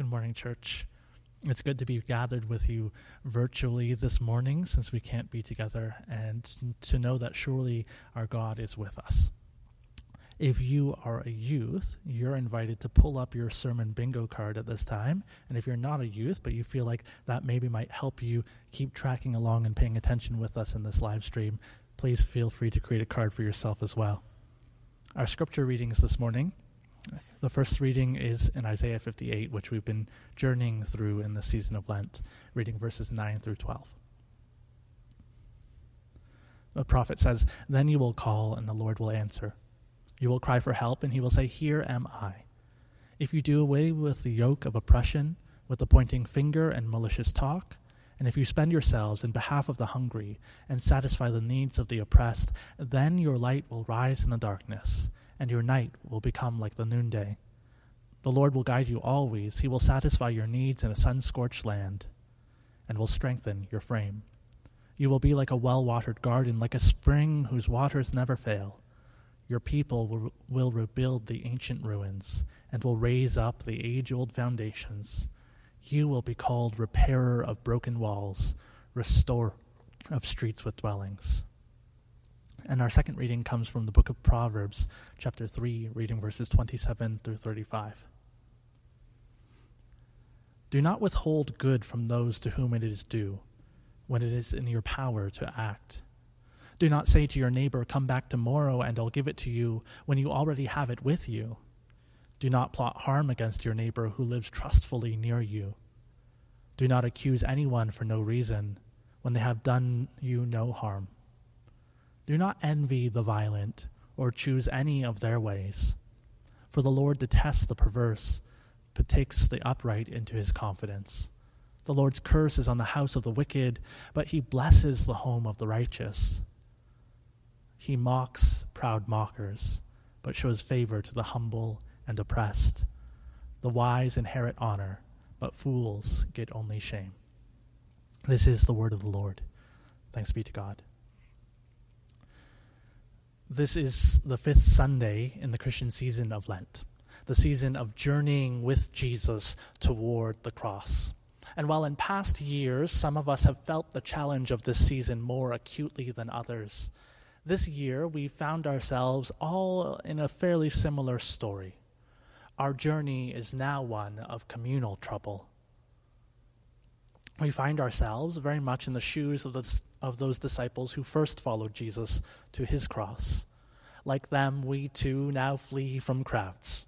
Good morning, church. It's good to be gathered with you virtually this morning since we can't be together and to know that surely our God is with us. If you are a youth, you're invited to pull up your sermon bingo card at this time. And if you're not a youth, but you feel like that maybe might help you keep tracking along and paying attention with us in this live stream, please feel free to create a card for yourself as well. Our scripture readings this morning the first reading is in Isaiah 58, which we've been journeying through in the season of Lent, reading verses 9 through 12. The prophet says, Then you will call, and the Lord will answer. You will cry for help, and he will say, Here am I. If you do away with the yoke of oppression, with the pointing finger and malicious talk, and if you spend yourselves in behalf of the hungry and satisfy the needs of the oppressed, then your light will rise in the darkness and your night will become like the noonday. The Lord will guide you always. He will satisfy your needs in a sun scorched land and will strengthen your frame. You will be like a well watered garden, like a spring whose waters never fail. Your people will, will rebuild the ancient ruins and will raise up the age old foundations. You will be called repairer of broken walls, restorer of streets with dwellings. And our second reading comes from the book of Proverbs, chapter 3, reading verses 27 through 35. Do not withhold good from those to whom it is due, when it is in your power to act. Do not say to your neighbor, Come back tomorrow and I'll give it to you, when you already have it with you. Do not plot harm against your neighbor who lives trustfully near you. Do not accuse anyone for no reason, when they have done you no harm. Do not envy the violent or choose any of their ways. For the Lord detests the perverse, but takes the upright into his confidence. The Lord's curse is on the house of the wicked, but he blesses the home of the righteous. He mocks proud mockers, but shows favor to the humble and oppressed. The wise inherit honor, but fools get only shame. This is the word of the Lord. Thanks be to God. This is the fifth Sunday in the Christian season of Lent, the season of journeying with Jesus toward the cross. And while in past years some of us have felt the challenge of this season more acutely than others, this year we found ourselves all in a fairly similar story. Our journey is now one of communal trouble. We find ourselves very much in the shoes of the of those disciples who first followed Jesus to his cross. Like them, we too now flee from crowds.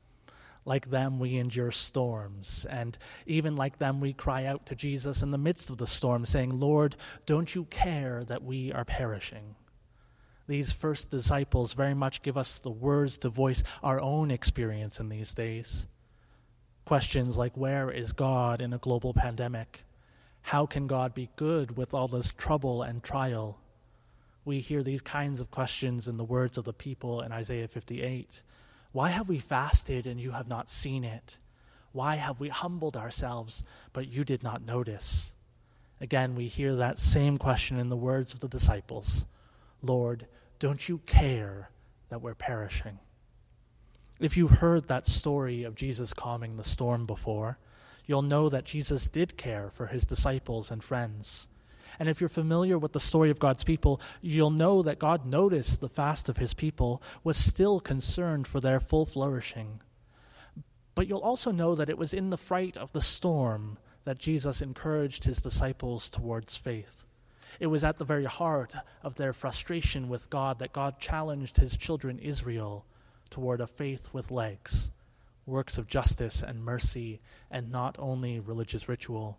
Like them, we endure storms. And even like them, we cry out to Jesus in the midst of the storm, saying, Lord, don't you care that we are perishing? These first disciples very much give us the words to voice our own experience in these days. Questions like, Where is God in a global pandemic? How can God be good with all this trouble and trial? We hear these kinds of questions in the words of the people in Isaiah 58. Why have we fasted and you have not seen it? Why have we humbled ourselves, but you did not notice? Again, we hear that same question in the words of the disciples Lord, don't you care that we're perishing? If you heard that story of Jesus calming the storm before, you'll know that Jesus did care for his disciples and friends. And if you're familiar with the story of God's people, you'll know that God noticed the fast of his people, was still concerned for their full flourishing. But you'll also know that it was in the fright of the storm that Jesus encouraged his disciples towards faith. It was at the very heart of their frustration with God that God challenged his children Israel toward a faith with legs works of justice and mercy, and not only religious ritual.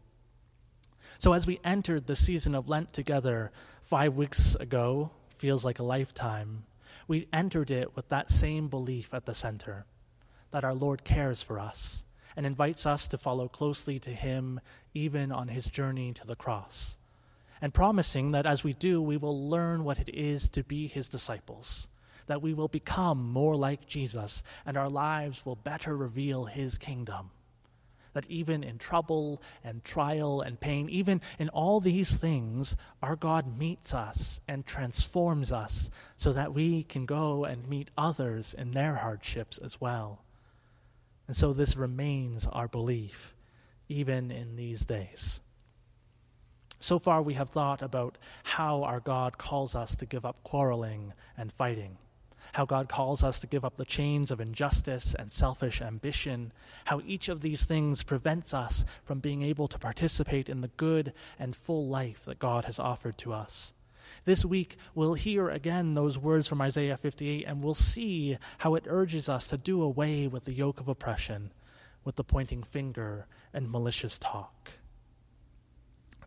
So, as we entered the season of Lent together five weeks ago, feels like a lifetime, we entered it with that same belief at the center that our Lord cares for us and invites us to follow closely to Him even on His journey to the cross, and promising that as we do, we will learn what it is to be His disciples that we will become more like Jesus and our lives will better reveal his kingdom. That even in trouble and trial and pain, even in all these things, our God meets us and transforms us so that we can go and meet others in their hardships as well. And so this remains our belief even in these days. So far, we have thought about how our God calls us to give up quarreling and fighting, how God calls us to give up the chains of injustice and selfish ambition, how each of these things prevents us from being able to participate in the good and full life that God has offered to us. This week, we'll hear again those words from Isaiah 58, and we'll see how it urges us to do away with the yoke of oppression, with the pointing finger and malicious talk.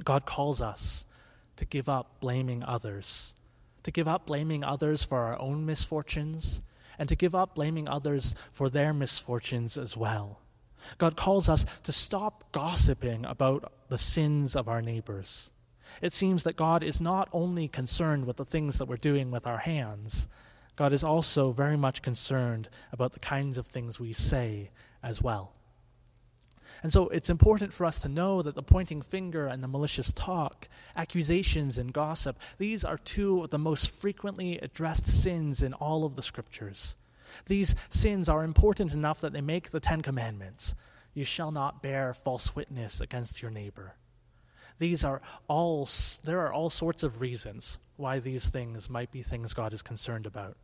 God calls us to give up blaming others, to give up blaming others for our own misfortunes, and to give up blaming others for their misfortunes as well. God calls us to stop gossiping about the sins of our neighbors. It seems that God is not only concerned with the things that we're doing with our hands, God is also very much concerned about the kinds of things we say as well. And so it's important for us to know that the pointing finger and the malicious talk, accusations and gossip, these are two of the most frequently addressed sins in all of the scriptures. These sins are important enough that they make the Ten Commandments. You shall not bear false witness against your neighbor. These are all, there are all sorts of reasons why these things might be things God is concerned about.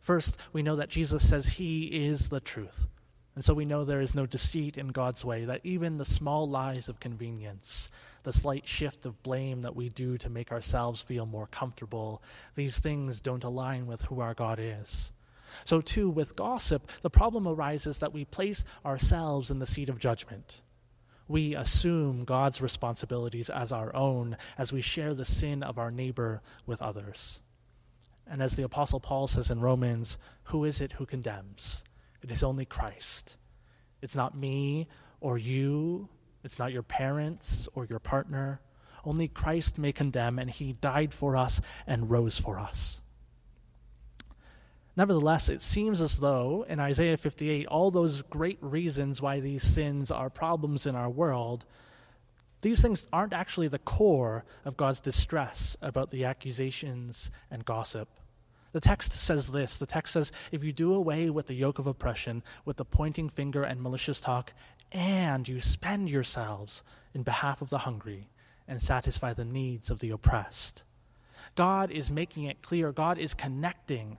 First, we know that Jesus says he is the truth. And so we know there is no deceit in God's way, that even the small lies of convenience, the slight shift of blame that we do to make ourselves feel more comfortable, these things don't align with who our God is. So, too, with gossip, the problem arises that we place ourselves in the seat of judgment we assume God's responsibilities as our own as we share the sin of our neighbor with others. And as the Apostle Paul says in Romans, who is it who condemns? It is only Christ. It's not me or you, it's not your parents or your partner. Only Christ may condemn, and he died for us and rose for us. Nevertheless, it seems as though in Isaiah 58, all those great reasons why these sins are problems in our world, these things aren't actually the core of God's distress about the accusations and gossip. The text says this the text says, If you do away with the yoke of oppression, with the pointing finger and malicious talk, and you spend yourselves in behalf of the hungry and satisfy the needs of the oppressed. God is making it clear, God is connecting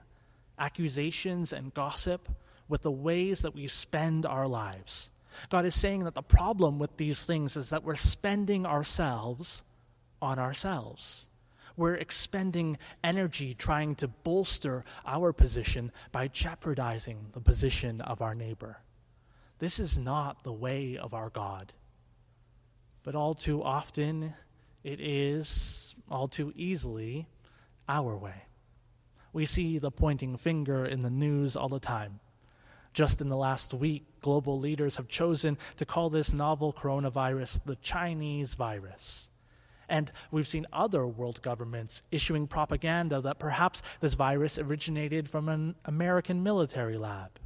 accusations and gossip with the ways that we spend our lives. God is saying that the problem with these things is that we're spending ourselves on ourselves. We're expending energy trying to bolster our position by jeopardizing the position of our neighbor. This is not the way of our God. But all too often, it is, all too easily, our way. We see the pointing finger in the news all the time. Just in the last week, global leaders have chosen to call this novel coronavirus the Chinese virus. And we've seen other world governments issuing propaganda that perhaps this virus originated from an American military lab.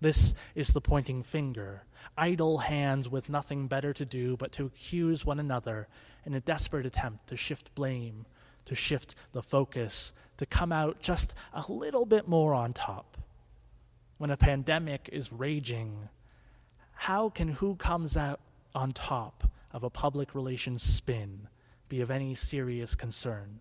This is the pointing finger, idle hands with nothing better to do but to accuse one another in a desperate attempt to shift blame, to shift the focus, to come out just a little bit more on top. When a pandemic is raging, how can who comes out on top of a public relations spin be of any serious concern?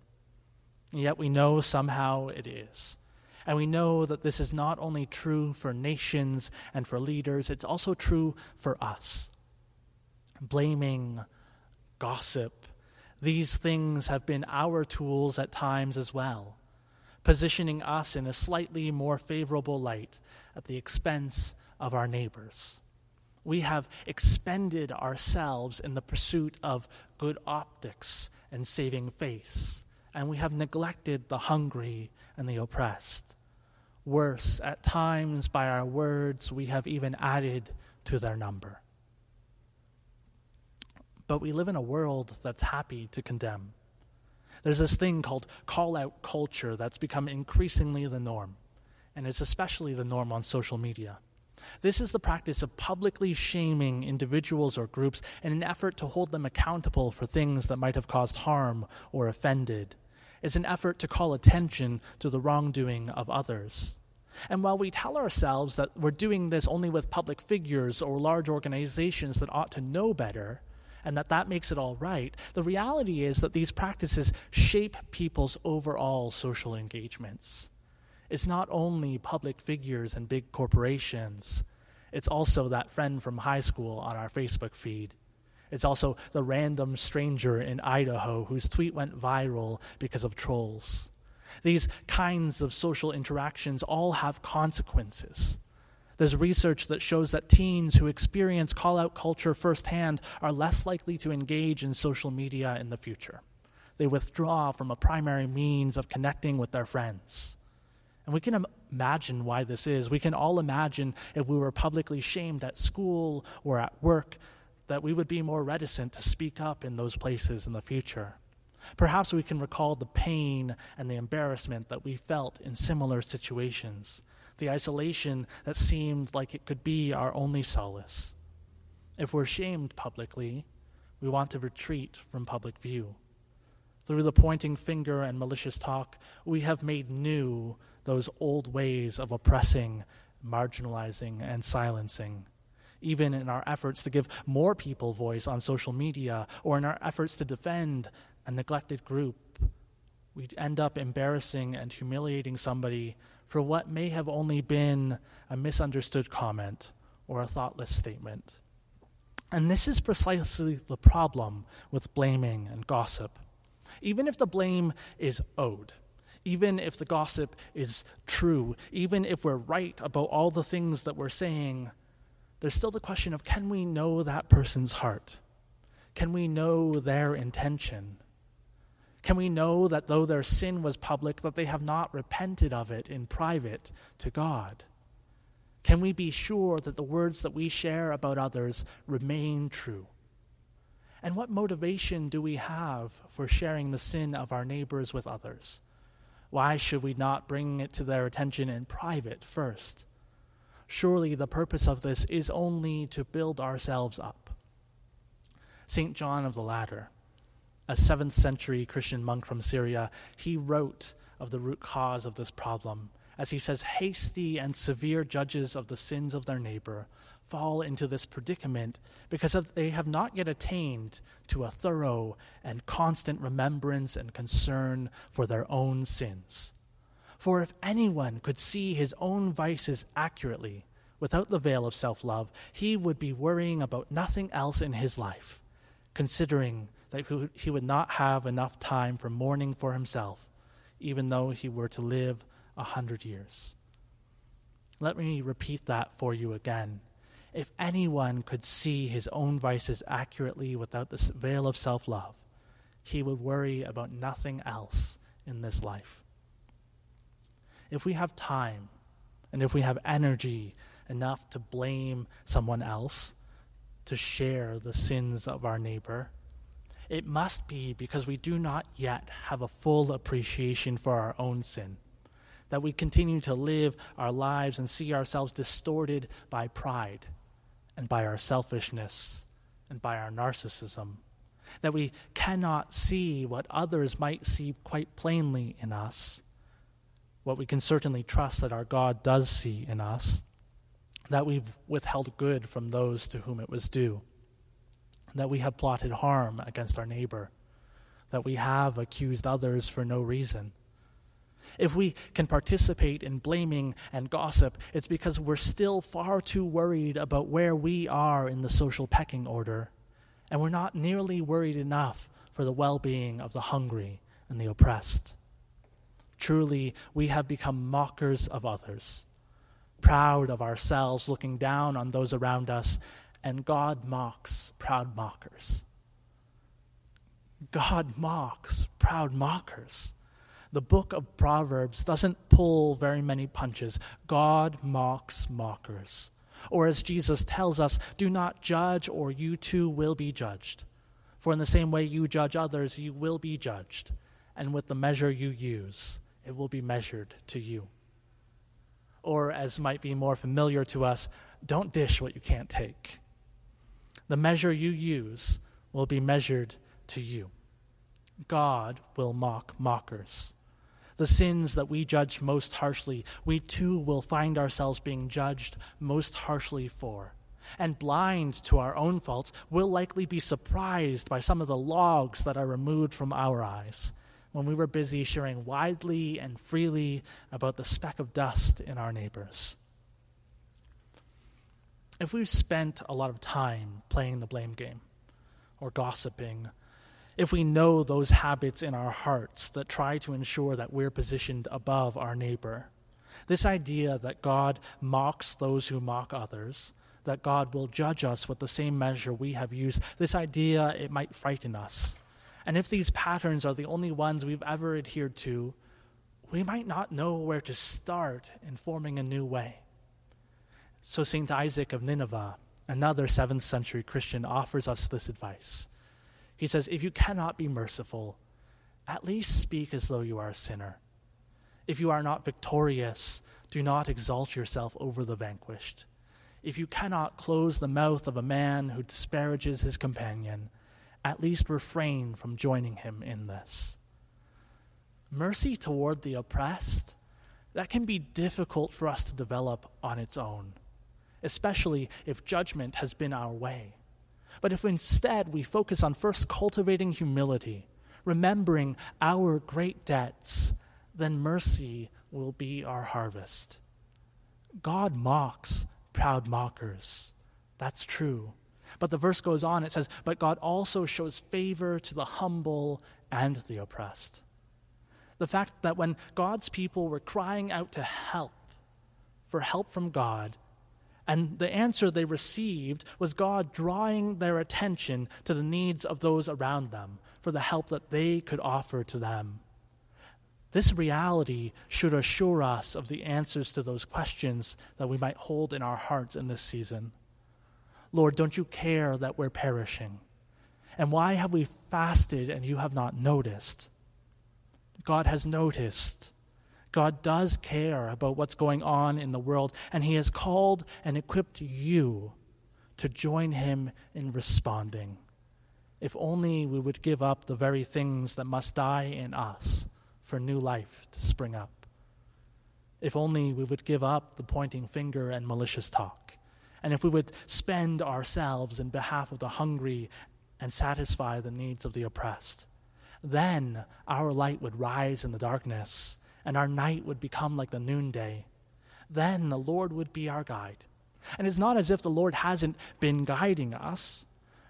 And yet we know somehow it is. And we know that this is not only true for nations and for leaders, it's also true for us. Blaming, gossip, these things have been our tools at times as well positioning us in a slightly more favorable light at the expense of our neighbors. We have expended ourselves in the pursuit of good optics and saving face, and we have neglected the hungry and the oppressed. Worse, at times by our words, we have even added to their number. But we live in a world that's happy to condemn. There's this thing called call out culture that's become increasingly the norm, and it's especially the norm on social media. This is the practice of publicly shaming individuals or groups in an effort to hold them accountable for things that might have caused harm or offended. It's an effort to call attention to the wrongdoing of others. And while we tell ourselves that we're doing this only with public figures or large organizations that ought to know better, and that that makes it all right, the reality is that these practices shape people's overall social engagements. It's not only public figures and big corporations, it's also that friend from high school on our Facebook feed. It's also the random stranger in Idaho whose tweet went viral because of trolls. These kinds of social interactions all have consequences. There's research that shows that teens who experience call out culture firsthand are less likely to engage in social media in the future. They withdraw from a primary means of connecting with their friends. And we can imagine why this is. We can all imagine if we were publicly shamed at school or at work that we would be more reticent to speak up in those places in the future. Perhaps we can recall the pain and the embarrassment that we felt in similar situations, the isolation that seemed like it could be our only solace. If we're shamed publicly, we want to retreat from public view. Through the pointing finger and malicious talk, we have made new those old ways of oppressing, marginalizing, and silencing. Even in our efforts to give more people voice on social media or in our efforts to defend a neglected group, we end up embarrassing and humiliating somebody for what may have only been a misunderstood comment or a thoughtless statement. And this is precisely the problem with blaming and gossip. Even if the blame is owed, even if the gossip is true, even if we're right about all the things that we're saying, there's still the question of can we know that person's heart? Can we know their intention? Can we know that though their sin was public, that they have not repented of it in private to God? Can we be sure that the words that we share about others remain true? And what motivation do we have for sharing the sin of our neighbors with others? Why should we not bring it to their attention in private first? Surely the purpose of this is only to build ourselves up. St. John of the Ladder, a 7th century Christian monk from Syria, he wrote of the root cause of this problem as he says, hasty and severe judges of the sins of their neighbor fall into this predicament because they have not yet attained to a thorough and constant remembrance and concern for their own sins. For if anyone could see his own vices accurately without the veil of self love, he would be worrying about nothing else in his life, considering that he would not have enough time for mourning for himself, even though he were to live a hundred years. Let me repeat that for you again. If anyone could see his own vices accurately without the veil of self love, he would worry about nothing else in this life. If we have time and if we have energy enough to blame someone else, to share the sins of our neighbor, it must be because we do not yet have a full appreciation for our own sin that we continue to live our lives and see ourselves distorted by pride and by our selfishness and by our narcissism. That we cannot see what others might see quite plainly in us, what we can certainly trust that our God does see in us, that we've withheld good from those to whom it was due, that we have plotted harm against our neighbor, that we have accused others for no reason if we can participate in blaming and gossip, it's because we're still far too worried about where we are in the social pecking order, and we're not nearly worried enough for the well being of the hungry and the oppressed. Truly, we have become mockers of others, proud of ourselves, looking down on those around us, and God mocks proud mockers. God mocks proud mockers. The book of Proverbs doesn't pull very many punches. God mocks mockers. Or as Jesus tells us, do not judge, or you too will be judged. For in the same way you judge others, you will be judged. And with the measure you use, it will be measured to you. Or, as might be more familiar to us, don't dish what you can't take. The measure you use will be measured to you. God will mock mockers. The sins that we judge most harshly, we too will find ourselves being judged most harshly for. And blind to our own faults, we'll likely be surprised by some of the logs that are removed from our eyes when we were busy sharing widely and freely about the speck of dust in our neighbors. If we've spent a lot of time playing the blame game or gossiping if we know those habits in our hearts that try to ensure that we're positioned above our neighbor. This idea that God mocks those who mock others, that God will judge us with the same measure we have used, this idea, it might frighten us. And if these patterns are the only ones we've ever adhered to, we might not know where to start in forming a new way. So, St. Isaac of Nineveh, another 7th century Christian, offers us this advice. He says, If you cannot be merciful, at least speak as though you are a sinner. If you are not victorious, do not exalt yourself over the vanquished. If you cannot close the mouth of a man who disparages his companion, at least refrain from joining him in this. Mercy toward the oppressed, that can be difficult for us to develop on its own, especially if judgment has been our way. But if instead we focus on first cultivating humility, remembering our great debts, then mercy will be our harvest. God mocks proud mockers. That's true. But the verse goes on, it says, But God also shows favor to the humble and the oppressed. The fact that when God's people were crying out to help, for help from God, and the answer they received was God drawing their attention to the needs of those around them for the help that they could offer to them. This reality should assure us of the answers to those questions that we might hold in our hearts in this season. Lord, don't you care that we're perishing? And why have we fasted and you have not noticed? God has noticed. God does care about what's going on in the world, and He has called and equipped you to join Him in responding. If only we would give up the very things that must die in us for new life to spring up. If only we would give up the pointing finger and malicious talk. And if we would spend ourselves in behalf of the hungry and satisfy the needs of the oppressed, then our light would rise in the darkness and our night would become like the noonday. Then the Lord would be our guide. And it's not as if the Lord hasn't been guiding us.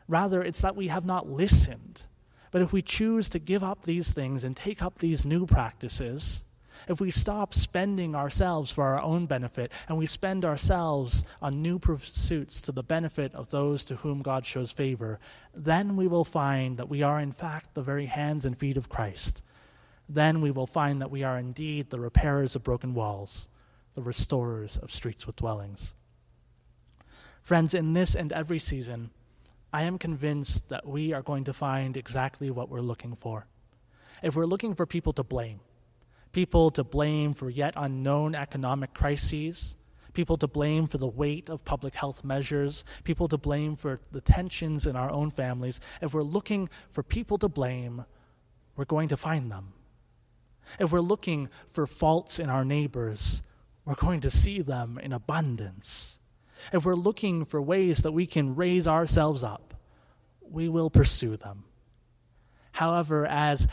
Rather, it's that we have not listened. But if we choose to give up these things and take up these new practices, if we stop spending ourselves for our own benefit and we spend ourselves on new pursuits to the benefit of those to whom God shows favor, then we will find that we are in fact the very hands and feet of Christ then we will find that we are indeed the repairers of broken walls, the restorers of streets with dwellings. Friends, in this and every season, I am convinced that we are going to find exactly what we're looking for. If we're looking for people to blame, people to blame for yet unknown economic crises, people to blame for the weight of public health measures, people to blame for the tensions in our own families, if we're looking for people to blame, we're going to find them. If we're looking for faults in our neighbors, we're going to see them in abundance. If we're looking for ways that we can raise ourselves up, we will pursue them. However, as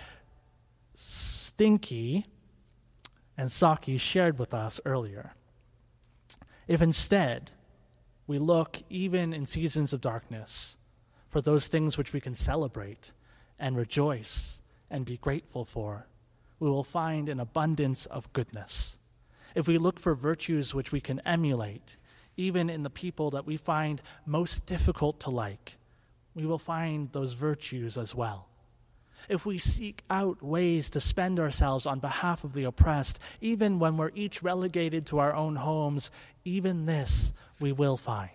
Stinky and Saki shared with us earlier, if instead we look, even in seasons of darkness, for those things which we can celebrate and rejoice and be grateful for, we will find an abundance of goodness. If we look for virtues which we can emulate, even in the people that we find most difficult to like, we will find those virtues as well. If we seek out ways to spend ourselves on behalf of the oppressed, even when we're each relegated to our own homes, even this we will find.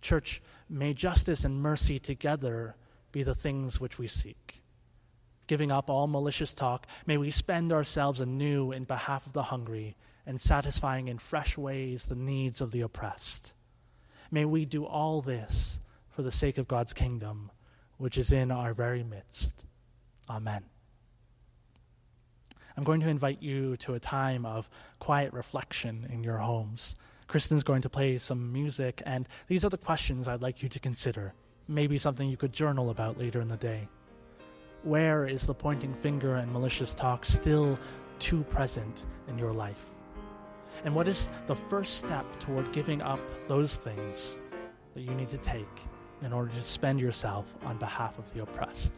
Church, may justice and mercy together be the things which we seek giving up all malicious talk, may we spend ourselves anew in behalf of the hungry and satisfying in fresh ways the needs of the oppressed. May we do all this for the sake of God's kingdom, which is in our very midst. Amen. I'm going to invite you to a time of quiet reflection in your homes. Kristen's going to play some music, and these are the questions I'd like you to consider. Maybe something you could journal about later in the day. Where is the pointing finger and malicious talk still too present in your life? And what is the first step toward giving up those things that you need to take in order to spend yourself on behalf of the oppressed?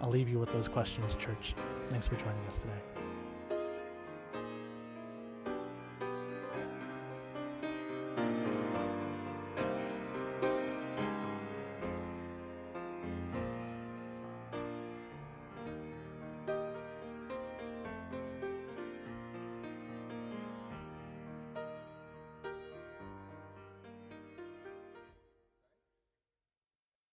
I'll leave you with those questions, church. Thanks for joining us today.